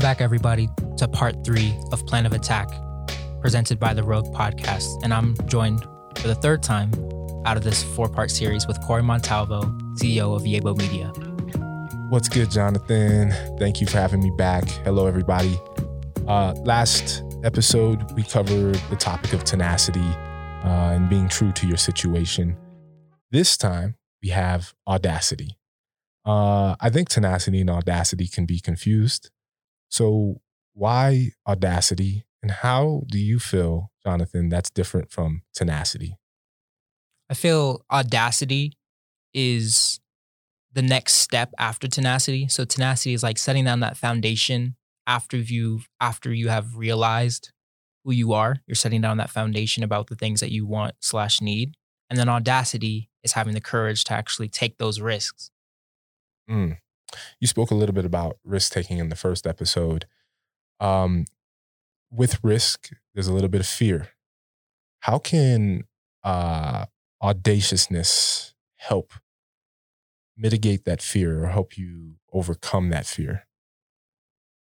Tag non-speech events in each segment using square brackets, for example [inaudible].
back, everybody, to part three of Plan of Attack, presented by the Rogue Podcast. And I'm joined for the third time out of this four part series with Corey Montalvo, CEO of Yebo Media. What's good, Jonathan? Thank you for having me back. Hello, everybody. Uh, last episode, we covered the topic of tenacity uh, and being true to your situation. This time, we have audacity. Uh, I think tenacity and audacity can be confused. So, why audacity and how do you feel, Jonathan, that's different from tenacity? I feel audacity is the next step after tenacity. So tenacity is like setting down that foundation after you after you have realized who you are. You're setting down that foundation about the things that you want slash need. And then audacity is having the courage to actually take those risks. Mm. You spoke a little bit about risk taking in the first episode. Um, with risk, there's a little bit of fear. How can uh, audaciousness help mitigate that fear or help you overcome that fear?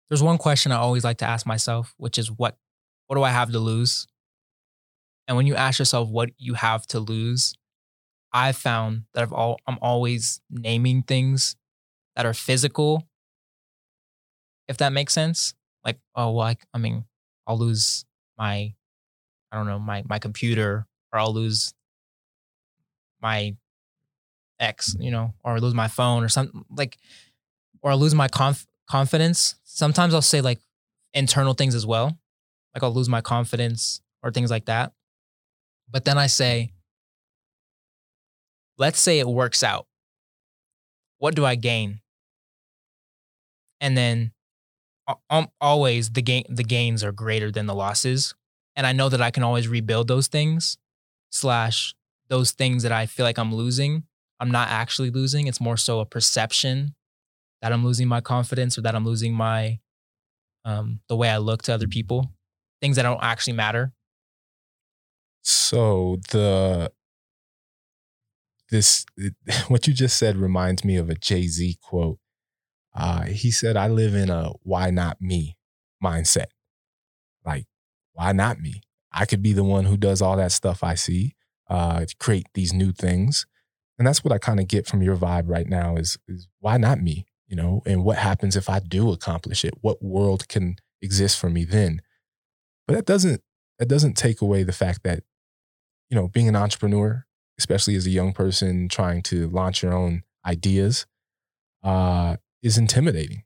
There's one question I always like to ask myself, which is what what do I have to lose? And when you ask yourself what you have to lose, I've found that I've all I'm always naming things that are physical. If that makes sense. Like, oh well, I, I mean, I'll lose my I don't know, my my computer, or I'll lose my ex, you know, or lose my phone or something like or I lose my conf- confidence. Sometimes I'll say like internal things as well. Like I'll lose my confidence or things like that. But then I say, let's say it works out. What do I gain? And then um, always the gain the gains are greater than the losses. And I know that I can always rebuild those things, slash those things that I feel like I'm losing. I'm not actually losing. It's more so a perception that I'm losing my confidence or that I'm losing my um the way I look to other people. Things that don't actually matter. So the this [laughs] what you just said reminds me of a Jay-Z quote. Uh, he said, I live in a why not me mindset. Like, why not me? I could be the one who does all that stuff I see, uh, create these new things. And that's what I kind of get from your vibe right now is, is why not me? You know, and what happens if I do accomplish it? What world can exist for me then? But that doesn't that doesn't take away the fact that, you know, being an entrepreneur, especially as a young person trying to launch your own ideas, uh, is intimidating.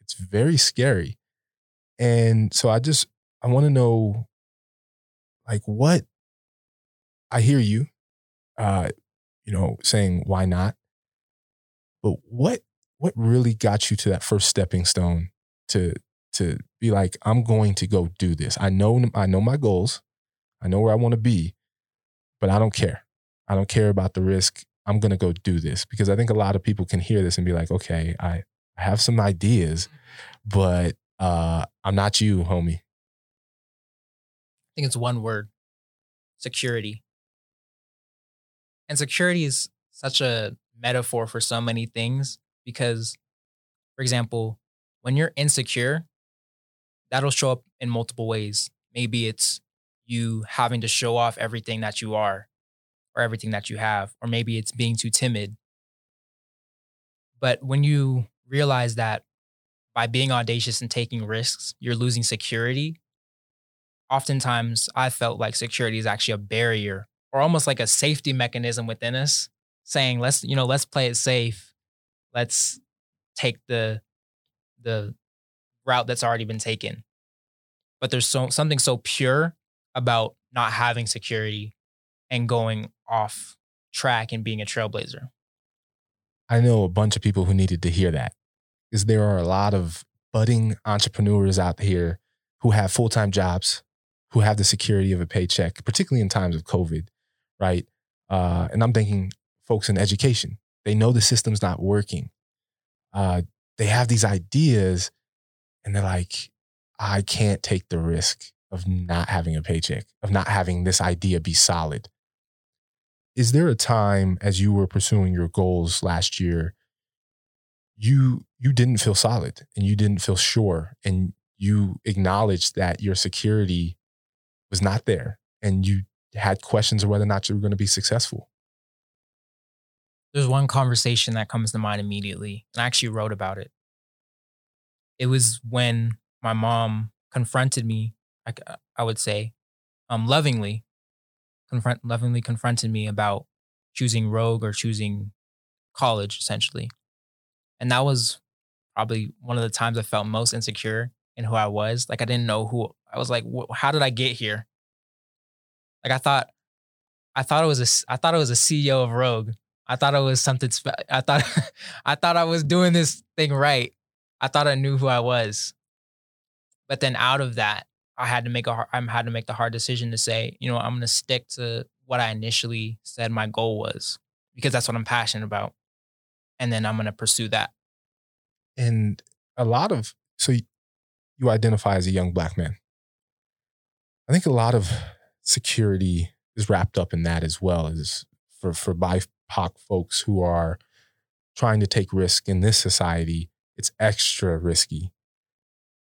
It's very scary. And so I just, I want to know like what I hear you, uh, you know, saying why not? But what, what really got you to that first stepping stone to, to be like, I'm going to go do this. I know, I know my goals. I know where I want to be, but I don't care. I don't care about the risk. I'm going to go do this because I think a lot of people can hear this and be like, okay, I, I have some ideas, but uh, I'm not you, homie. I think it's one word security. And security is such a metaphor for so many things because, for example, when you're insecure, that'll show up in multiple ways. Maybe it's you having to show off everything that you are or everything that you have, or maybe it's being too timid. But when you realize that by being audacious and taking risks, you're losing security. Oftentimes, I felt like security is actually a barrier or almost like a safety mechanism within us saying, let's, you know, let's play it safe. Let's take the, the route that's already been taken. But there's so, something so pure about not having security and going off track and being a trailblazer. I know a bunch of people who needed to hear that because there are a lot of budding entrepreneurs out here who have full time jobs, who have the security of a paycheck, particularly in times of COVID, right? Uh, and I'm thinking folks in education, they know the system's not working. Uh, they have these ideas and they're like, I can't take the risk of not having a paycheck, of not having this idea be solid. Is there a time as you were pursuing your goals last year, you you didn't feel solid and you didn't feel sure and you acknowledged that your security was not there and you had questions of whether or not you were going to be successful. There's one conversation that comes to mind immediately, and I actually wrote about it. It was when my mom confronted me, I, I would say, um, lovingly, confront, lovingly confronted me about choosing Rogue or choosing college, essentially. And that was probably one of the times I felt most insecure in who I was. Like I didn't know who I was. Like, how did I get here? Like I thought, I thought it was a, I thought it was a CEO of Rogue. I thought it was something. Spe- I thought, [laughs] I thought I was doing this thing right. I thought I knew who I was. But then out of that, I had to make a, I had to make the hard decision to say, you know, I'm going to stick to what I initially said my goal was because that's what I'm passionate about, and then I'm going to pursue that. And a lot of so you identify as a young black man. I think a lot of security is wrapped up in that as well as for, for BIPOC folks who are trying to take risk in this society, it's extra risky.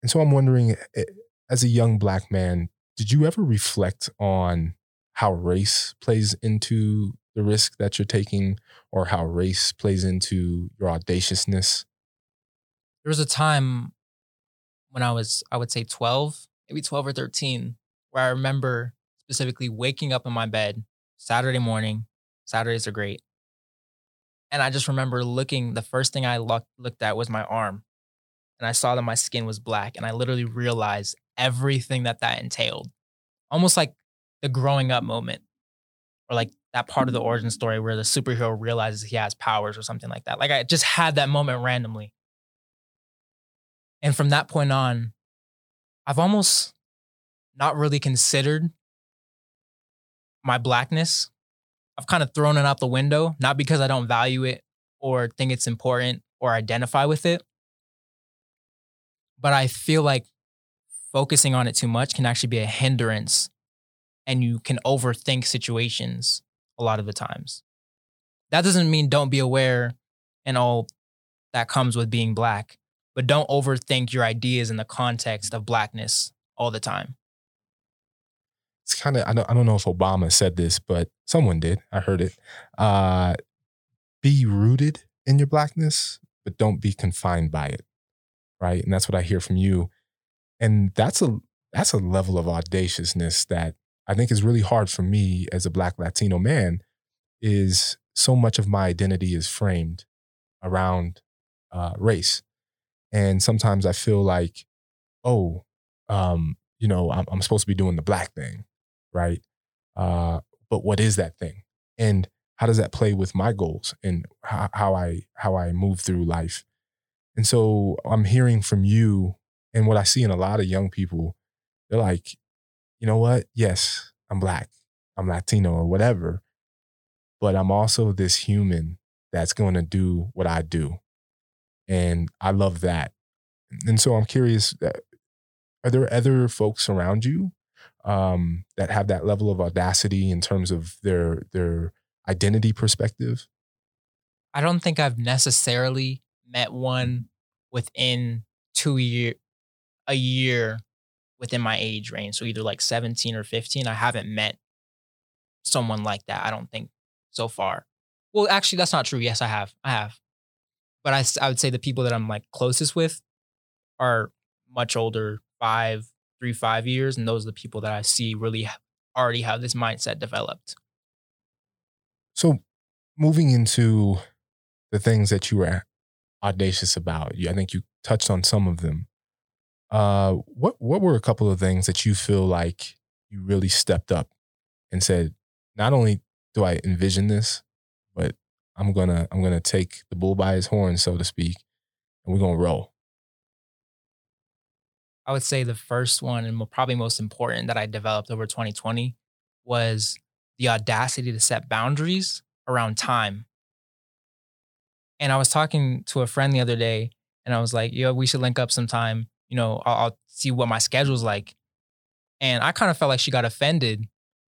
And so I'm wondering, eh, as a young black man, did you ever reflect on how race plays into the risk that you're taking or how race plays into your audaciousness? There was a time when I was, I would say 12, maybe 12 or 13, where I remember specifically waking up in my bed Saturday morning. Saturdays are great. And I just remember looking, the first thing I looked, looked at was my arm. And I saw that my skin was black. And I literally realized everything that that entailed. Almost like the growing up moment or like that part of the origin story where the superhero realizes he has powers or something like that. Like I just had that moment randomly. And from that point on, I've almost not really considered my blackness. I've kind of thrown it out the window, not because I don't value it or think it's important or identify with it. But I feel like focusing on it too much can actually be a hindrance and you can overthink situations a lot of the times. That doesn't mean don't be aware and all that comes with being black but don't overthink your ideas in the context of blackness all the time. It's kind of I don't I don't know if Obama said this, but someone did. I heard it. Uh, be rooted in your blackness, but don't be confined by it. Right, and that's what I hear from you. And that's a that's a level of audaciousness that I think is really hard for me as a black Latino man. Is so much of my identity is framed around uh, race and sometimes I feel like, oh, um, you know, I'm, I'm supposed to be doing the black thing, right? Uh, but what is that thing? And how does that play with my goals and how, how I how I move through life? And so I'm hearing from you, and what I see in a lot of young people, they're like, you know what? Yes, I'm black, I'm Latino, or whatever, but I'm also this human that's going to do what I do. And I love that. And so I'm curious, uh, are there other folks around you um, that have that level of audacity in terms of their their identity perspective? I don't think I've necessarily met one within two year a year within my age range. So either like 17 or 15. I haven't met someone like that. I don't think so far. Well, actually, that's not true. Yes, I have. I have but I, I would say the people that I'm like closest with are much older, five, three, five years. And those are the people that I see really already have this mindset developed. So moving into the things that you were audacious about, you. I think you touched on some of them. Uh, what what were a couple of things that you feel like you really stepped up and said, not only do I envision this, but I'm gonna I'm gonna take the bull by his horn, so to speak, and we're gonna roll. I would say the first one and probably most important that I developed over 2020 was the audacity to set boundaries around time. And I was talking to a friend the other day, and I was like, "Yo, we should link up sometime. You know, I'll, I'll see what my schedule's like." And I kind of felt like she got offended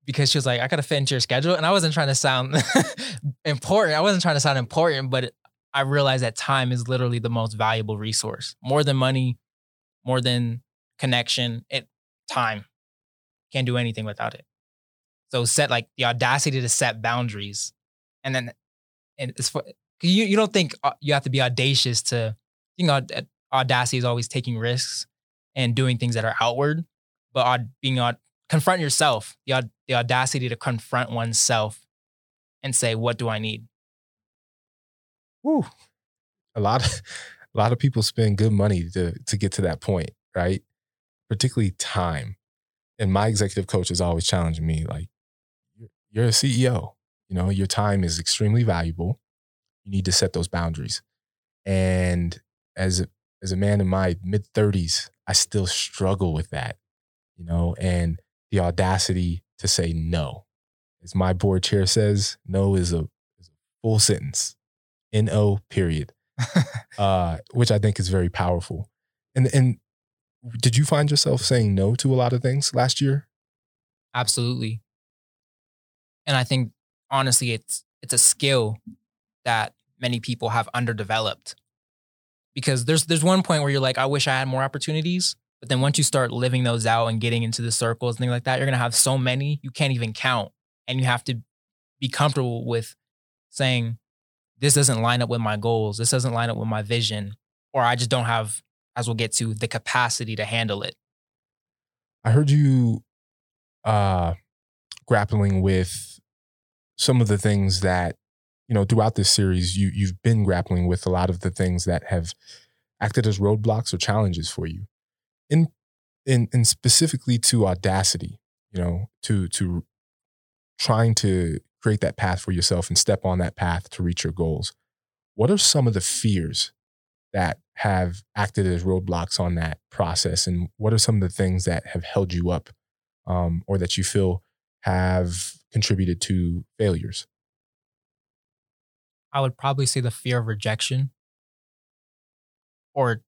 because she was like, I gotta fit into your schedule. And I wasn't trying to sound [laughs] important. I wasn't trying to sound important, but I realized that time is literally the most valuable resource. More than money, more than connection, it time. Can't do anything without it. So set like the audacity to set boundaries. And then and it's for you you don't think uh, you have to be audacious to you know audacity is always taking risks and doing things that are outward, but being on confront yourself, the the audacity to confront oneself and say, "What do I need?" Woo. A lot of [laughs] a lot of people spend good money to to get to that point, right? Particularly time. And my executive coach is always challenging me like you're a CEO, you know, your time is extremely valuable. You need to set those boundaries. And as a, as a man in my mid 30s, I still struggle with that, you know, and the audacity to say no. As my board chair says, no is a, is a full sentence. N-O period. [laughs] uh, which I think is very powerful. And and did you find yourself saying no to a lot of things last year? Absolutely. And I think honestly it's it's a skill that many people have underdeveloped. Because there's there's one point where you're like, I wish I had more opportunities. But then once you start living those out and getting into the circles and things like that, you're gonna have so many you can't even count. And you have to be comfortable with saying, this doesn't line up with my goals. This doesn't line up with my vision. Or I just don't have, as we'll get to, the capacity to handle it. I heard you uh, grappling with some of the things that, you know, throughout this series, you, you've been grappling with a lot of the things that have acted as roadblocks or challenges for you. In, in, in specifically to audacity, you know, to, to trying to create that path for yourself and step on that path to reach your goals. What are some of the fears that have acted as roadblocks on that process? And what are some of the things that have held you up um, or that you feel have contributed to failures? I would probably say the fear of rejection or,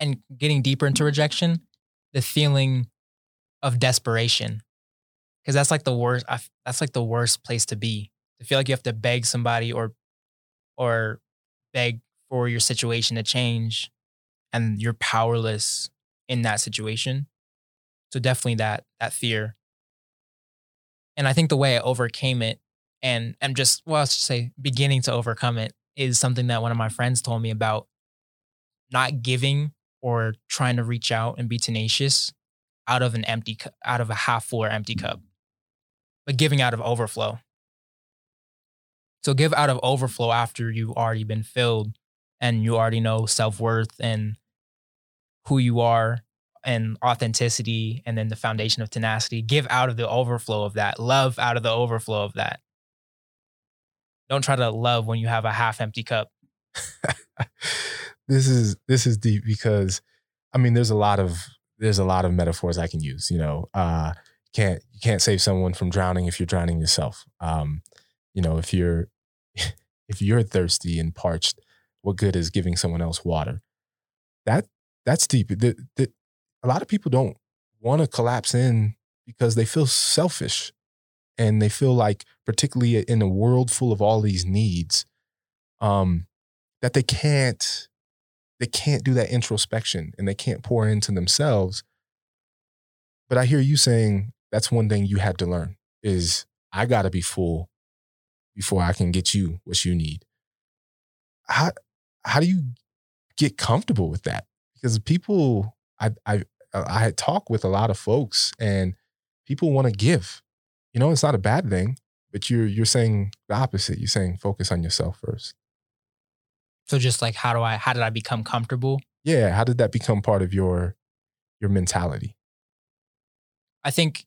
and getting deeper into rejection, the feeling of desperation because that's like the worst. I, that's like the worst place to be. To feel like you have to beg somebody or or beg for your situation to change, and you're powerless in that situation. So definitely that that fear. And I think the way I overcame it, and I'm just well, let's just say beginning to overcome it, is something that one of my friends told me about. Not giving or trying to reach out and be tenacious out of an empty out of a half full or empty cup but giving out of overflow. So give out of overflow after you've already been filled and you already know self worth and who you are and authenticity and then the foundation of tenacity. Give out of the overflow of that, love out of the overflow of that. Don't try to love when you have a half empty cup. [laughs] this is this is deep because I mean there's a lot of there's a lot of metaphors I can use, you know. Uh can't you can't save someone from drowning if you're drowning yourself. Um, you know, if you're [laughs] if you're thirsty and parched, what good is giving someone else water? That that's deep. The, the, a lot of people don't want to collapse in because they feel selfish and they feel like, particularly in a world full of all these needs, um, that they can't they can't do that introspection and they can't pour into themselves. But I hear you saying that's one thing you had to learn is I got to be full before I can get you what you need. How how do you get comfortable with that? Because people I I I talk with a lot of folks and people want to give. You know, it's not a bad thing, but you're you're saying the opposite. You're saying focus on yourself first. So just like how do I how did I become comfortable? Yeah, how did that become part of your your mentality? I think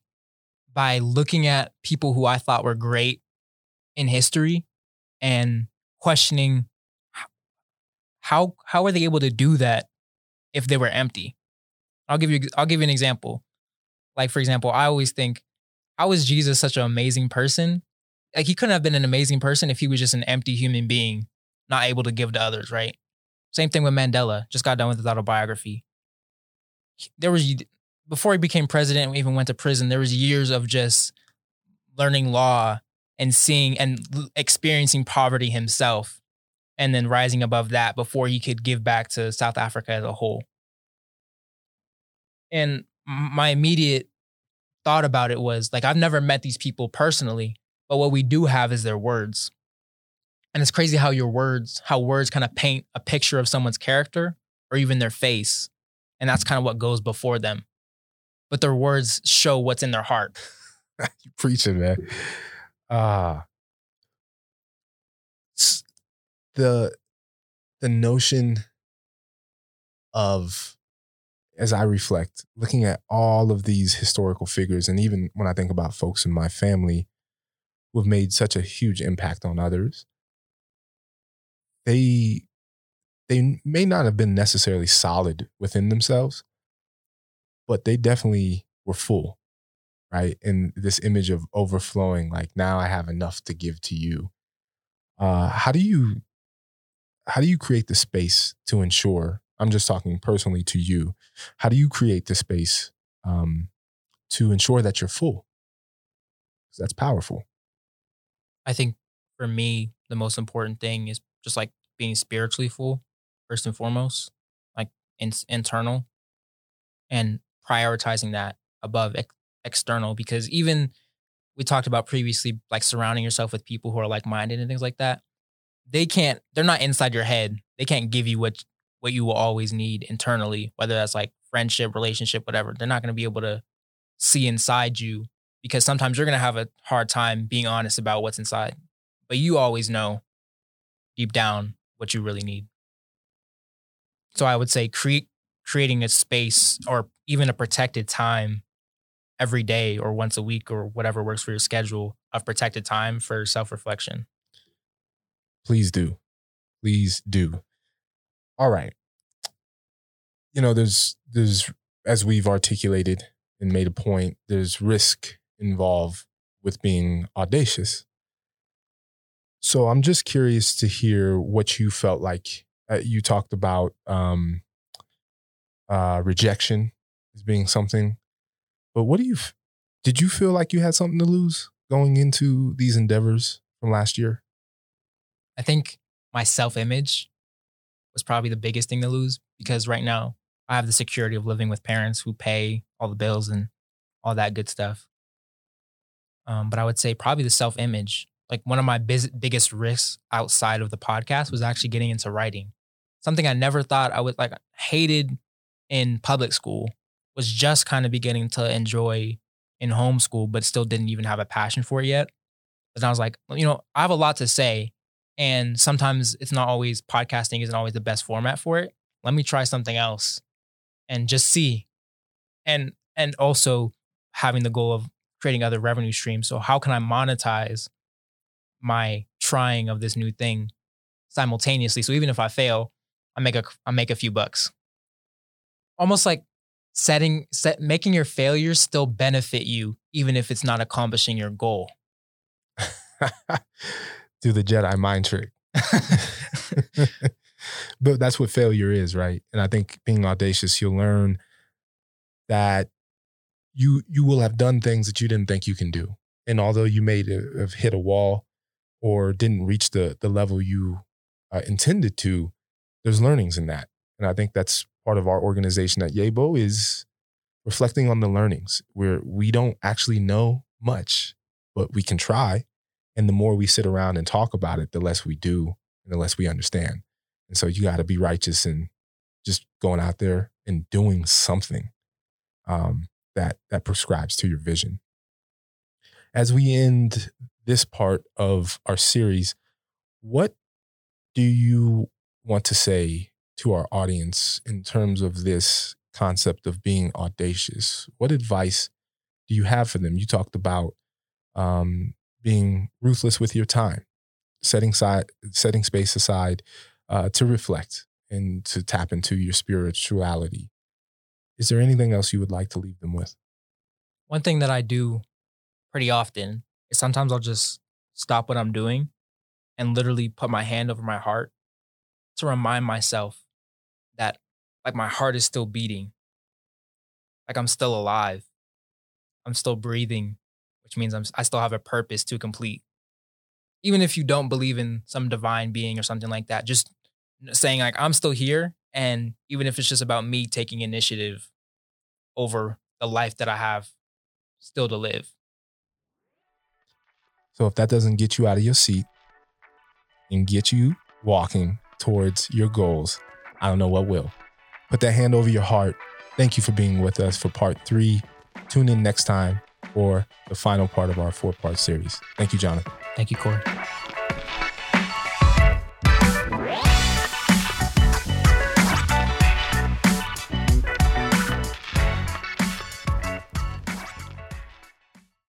by looking at people who I thought were great in history and questioning how how were they able to do that if they were empty. I'll give you I'll give you an example. Like for example, I always think how is Jesus such an amazing person? Like he couldn't have been an amazing person if he was just an empty human being, not able to give to others, right? Same thing with Mandela. Just got done with his autobiography. There was before he became president and even went to prison, there was years of just learning law and seeing and experiencing poverty himself and then rising above that before he could give back to South Africa as a whole. And my immediate thought about it was like, I've never met these people personally, but what we do have is their words. And it's crazy how your words, how words kind of paint a picture of someone's character or even their face. And that's kind of what goes before them. But their words show what's in their heart. [laughs] you preaching, man. Ah. Uh, the the notion of as I reflect, looking at all of these historical figures, and even when I think about folks in my family who have made such a huge impact on others, they they may not have been necessarily solid within themselves, but they definitely were full, right? And this image of overflowing, like now I have enough to give to you. Uh, how do you how do you create the space to ensure i'm just talking personally to you. How do you create the space um, to ensure that you're full? That's powerful. I think for me the most important thing is just like being spiritually full first and foremost like in, internal and prioritizing that above ex- external because even we talked about previously like surrounding yourself with people who are like-minded and things like that they can't they're not inside your head. They can't give you what what you will always need internally whether that's like friendship relationship whatever they're not going to be able to see inside you because sometimes you're going to have a hard time being honest about what's inside but you always know deep down what you really need so i would say create creating a space or even a protected time every day or once a week or whatever works for your schedule of protected time for self-reflection Please do. Please do. All right. You know, there's there's as we've articulated and made a point, there's risk involved with being audacious. So I'm just curious to hear what you felt like. Uh, you talked about um, uh, rejection as being something, but what do you? Did you feel like you had something to lose going into these endeavors from last year? I think my self image was probably the biggest thing to lose because right now I have the security of living with parents who pay all the bills and all that good stuff. Um, but I would say probably the self image. Like one of my biz- biggest risks outside of the podcast was actually getting into writing. Something I never thought I would like hated in public school was just kind of beginning to enjoy in homeschool, but still didn't even have a passion for it yet. And I was like, you know, I have a lot to say, and sometimes it's not always podcasting isn't always the best format for it. Let me try something else and just see. And and also having the goal of creating other revenue streams. So how can I monetize my trying of this new thing simultaneously? So even if I fail, I make a I make a few bucks. Almost like setting set making your failures still benefit you even if it's not accomplishing your goal. [laughs] do the Jedi mind trick. [laughs] [laughs] but that's what failure is, right? And I think being audacious, you'll learn that you you will have done things that you didn't think you can do. And although you may have hit a wall or didn't reach the the level you uh, intended to, there's learnings in that. And I think that's part of our organization at Yabo is reflecting on the learnings where we don't actually know much, but we can try and the more we sit around and talk about it, the less we do and the less we understand. And so you got to be righteous and just going out there and doing something um, that that prescribes to your vision. As we end this part of our series, what do you want to say to our audience in terms of this concept of being audacious? What advice do you have for them? You talked about um, being ruthless with your time, setting side, setting space aside uh, to reflect and to tap into your spirituality. Is there anything else you would like to leave them with? One thing that I do pretty often is sometimes I'll just stop what I'm doing and literally put my hand over my heart to remind myself that like my heart is still beating. Like I'm still alive. I'm still breathing which means I'm, I still have a purpose to complete. Even if you don't believe in some divine being or something like that, just saying like I'm still here, and even if it's just about me taking initiative over the life that I have still to live. So if that doesn't get you out of your seat and get you walking towards your goals, I don't know what will. Put that hand over your heart. Thank you for being with us for part three. Tune in next time for the final part of our four part series. Thank you, Jonathan. Thank you, Corey.